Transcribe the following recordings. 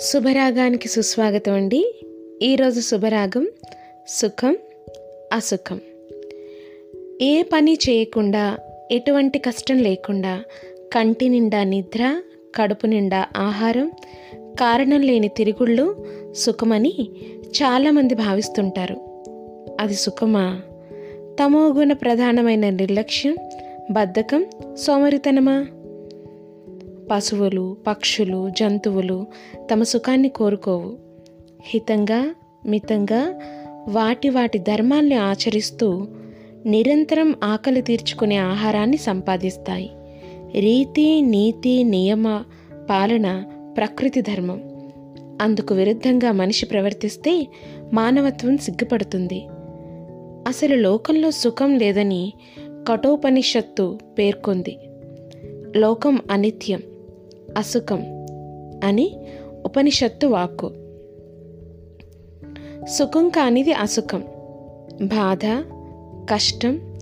శుభరాగానికి సుస్వాగతం అండి. ఈరోజు శుభరాగం సుఖం అసుఖం. ఏ పని చేయకుండా ఎటువంటి కష్టం లేకుండా కంటి నిండా నిద్ర కడుపు నిండా ఆహారం కారణం లేని తిరుగుళ్ళు సుఖమని చాలామంది భావిస్తుంటారు. అది సుఖమా? తమోగుణ ప్రధానమైన నిర్లక్ష్యం బద్ధకం సోమరితనమా? పశువులు పక్షులు జంతువులు తమ సుఖాన్ని కోరుకోవు. హితంగా మితంగా వాటి వాటి ధర్మాల్ని ఆచరిస్తూ నిరంతరం ఆకలి తీర్చుకునే ఆహారాన్ని సంపాదిస్తాయి. రీతి నీతి నియమ పాలన ప్రకృతి ధర్మం. అందుకు విరుద్ధంగా మనిషి ప్రవర్తిస్తే మానవత్వం సిగ్గుపడుతుంది. అసలు లోకంలో సుఖం లేదని కఠోపనిషత్తు పేర్కొంది. లోకం అనిత్యం. అసుఖం అని ఉపనిషత్తు వాక్కు. సుఖం కానిది అసుఖం బాధ కష్టం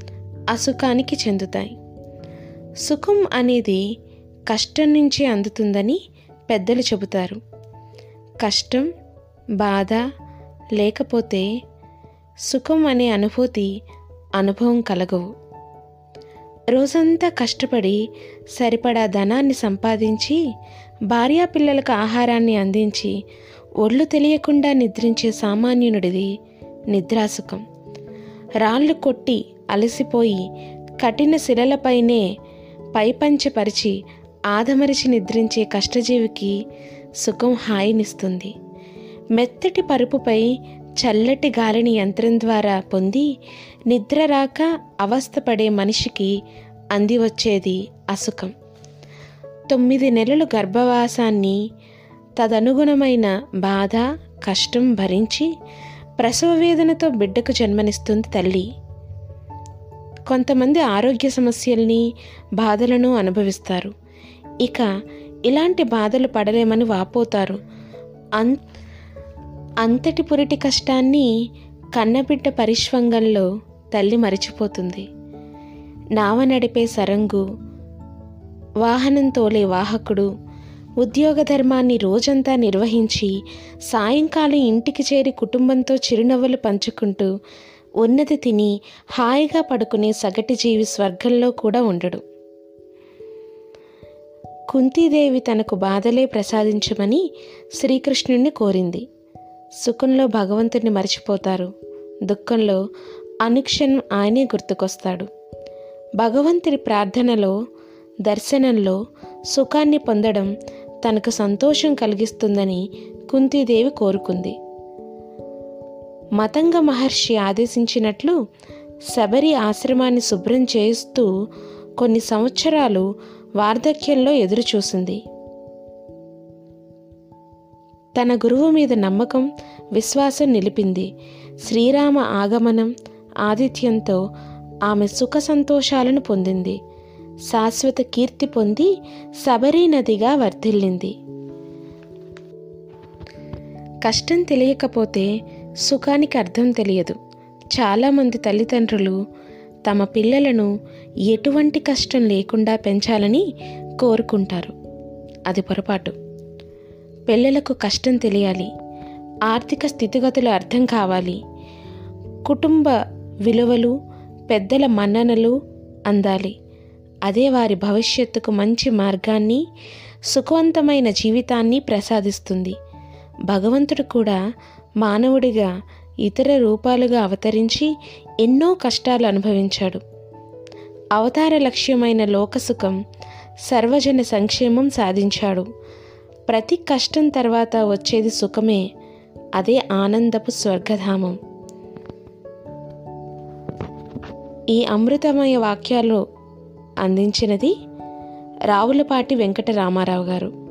అసుఖానికి చెందుతాయి. సుఖం అనేది కష్టం నుంచి అందుతుందని పెద్దలు చెబుతారు. కష్టం బాధ లేకపోతే సుఖం అనే అనుభూతి అనుభవం కలగవు. రోజంతా కష్టపడి సరిపడా ధనాన్ని సంపాదించి భార్యాపిల్లలకు ఆహారాన్ని అందించి ఒళ్ళు తెలియకుండా నిద్రించే సామాన్యునుడిది నిద్రాసుఖం. రాళ్ళు కొట్టి అలసిపోయి కఠిన శిలలపైనే పైపంచపరిచి ఆదమరిచి నిద్రించే కష్టజీవికి సుఖం హాయినిస్తుంది. మెత్తటి పరుపుపై చల్లటి గాలిని యంత్రం ద్వారా పొంది నిద్ర రాక అవస్థపడే మనిషికి అంది వచ్చేది అసుఖం. తొమ్మిది నెలలు గర్భవాసాన్ని తదనుగుణమైన బాధ కష్టం భరించి ప్రసవ వేదనతో బిడ్డకు జన్మనిస్తుంది తల్లి. కొంతమంది ఆరోగ్య సమస్యల్ని బాధలను అనుభవిస్తారు. ఇక ఇలాంటి బాధలు పడలేమని వాపోతారు. అంత అంతటి పురిటి కష్టాన్ని కన్నబిడ్డ పరిష్వంగంలో తల్లి మరిచిపోతుంది. నావ నడిపే సరంగు వాహనం తోలే వాహకుడు ఉద్యోగ ధర్మాన్ని రోజంతా నిర్వహించి సాయంకాలం ఇంటికి చేరి కుటుంబంతో చిరునవ్వులు పంచుకుంటూ ఉన్నది తిని హాయిగా పడుకునే సగటి జీవి స్వర్గంలో కూడా ఉండడు. కుంతీదేవి తనకు బాధలే ప్రసాదించమని శ్రీకృష్ణుణ్ణి కోరింది. సుఖంలో భగవంతుని మర్చిపోతారు. దుఃఖంలో అనుక్షణం ఆయనే గుర్తుకొస్తాడు. భగవంతుడి ప్రార్థనలో దర్శనంలో సుఖాన్ని పొందడం తనకు సంతోషం కలిగిస్తుందని కుంతీదేవి కోరుకుంది. మతంగ మహర్షి ఆదేశించినట్లు శబరి ఆశ్రమాన్ని శుభ్రం చేస్తూ కొన్ని సంవత్సరాలు వార్ధక్యంలో ఎదురుచూసింది. తన గురువు మీద నమ్మకం విశ్వాసం నిలిపింది. శ్రీరామ ఆగమనం ఆదిత్యంతో ఆమె సుఖ సంతోషాలను పొందింది. శాశ్వత కీర్తి పొంది శబరీ నదిగా వర్ధిల్లింది. కష్టం తెలియకపోతే సుఖానికి అర్థం తెలియదు. చాలామంది తల్లిదండ్రులు తమ పిల్లలను ఎటువంటి కష్టం లేకుండా పెంచాలని కోరుకుంటారు. అది పొరపాటు. పిల్లలకు కష్టం తెలియాలి. ఆర్థిక స్థితిగతులు అర్థం కావాలి. కుటుంబ విలువలు పెద్దల మన్ననలు అందాలి. అదే వారి భవిష్యత్తుకు మంచి మార్గాన్ని సుఖవంతమైన జీవితాన్ని ప్రసాదిస్తుంది. భగవంతుడు కూడా మానవుడిగా ఇతర రూపాలుగా అవతరించి ఎన్నో కష్టాలు అనుభవించాడు. అవతార లక్ష్యమైన లోకసుఖం సర్వజన సంక్షేమం సాధించాడు. ప్రతి కష్టం తర్వాత వచ్చేది సుఖమే అదే ఆనందపు స్వర్గధామం. ఈ అమృతమయ వాక్యాలు అందించినది రావులపాటి వెంకట రామారావు గారు.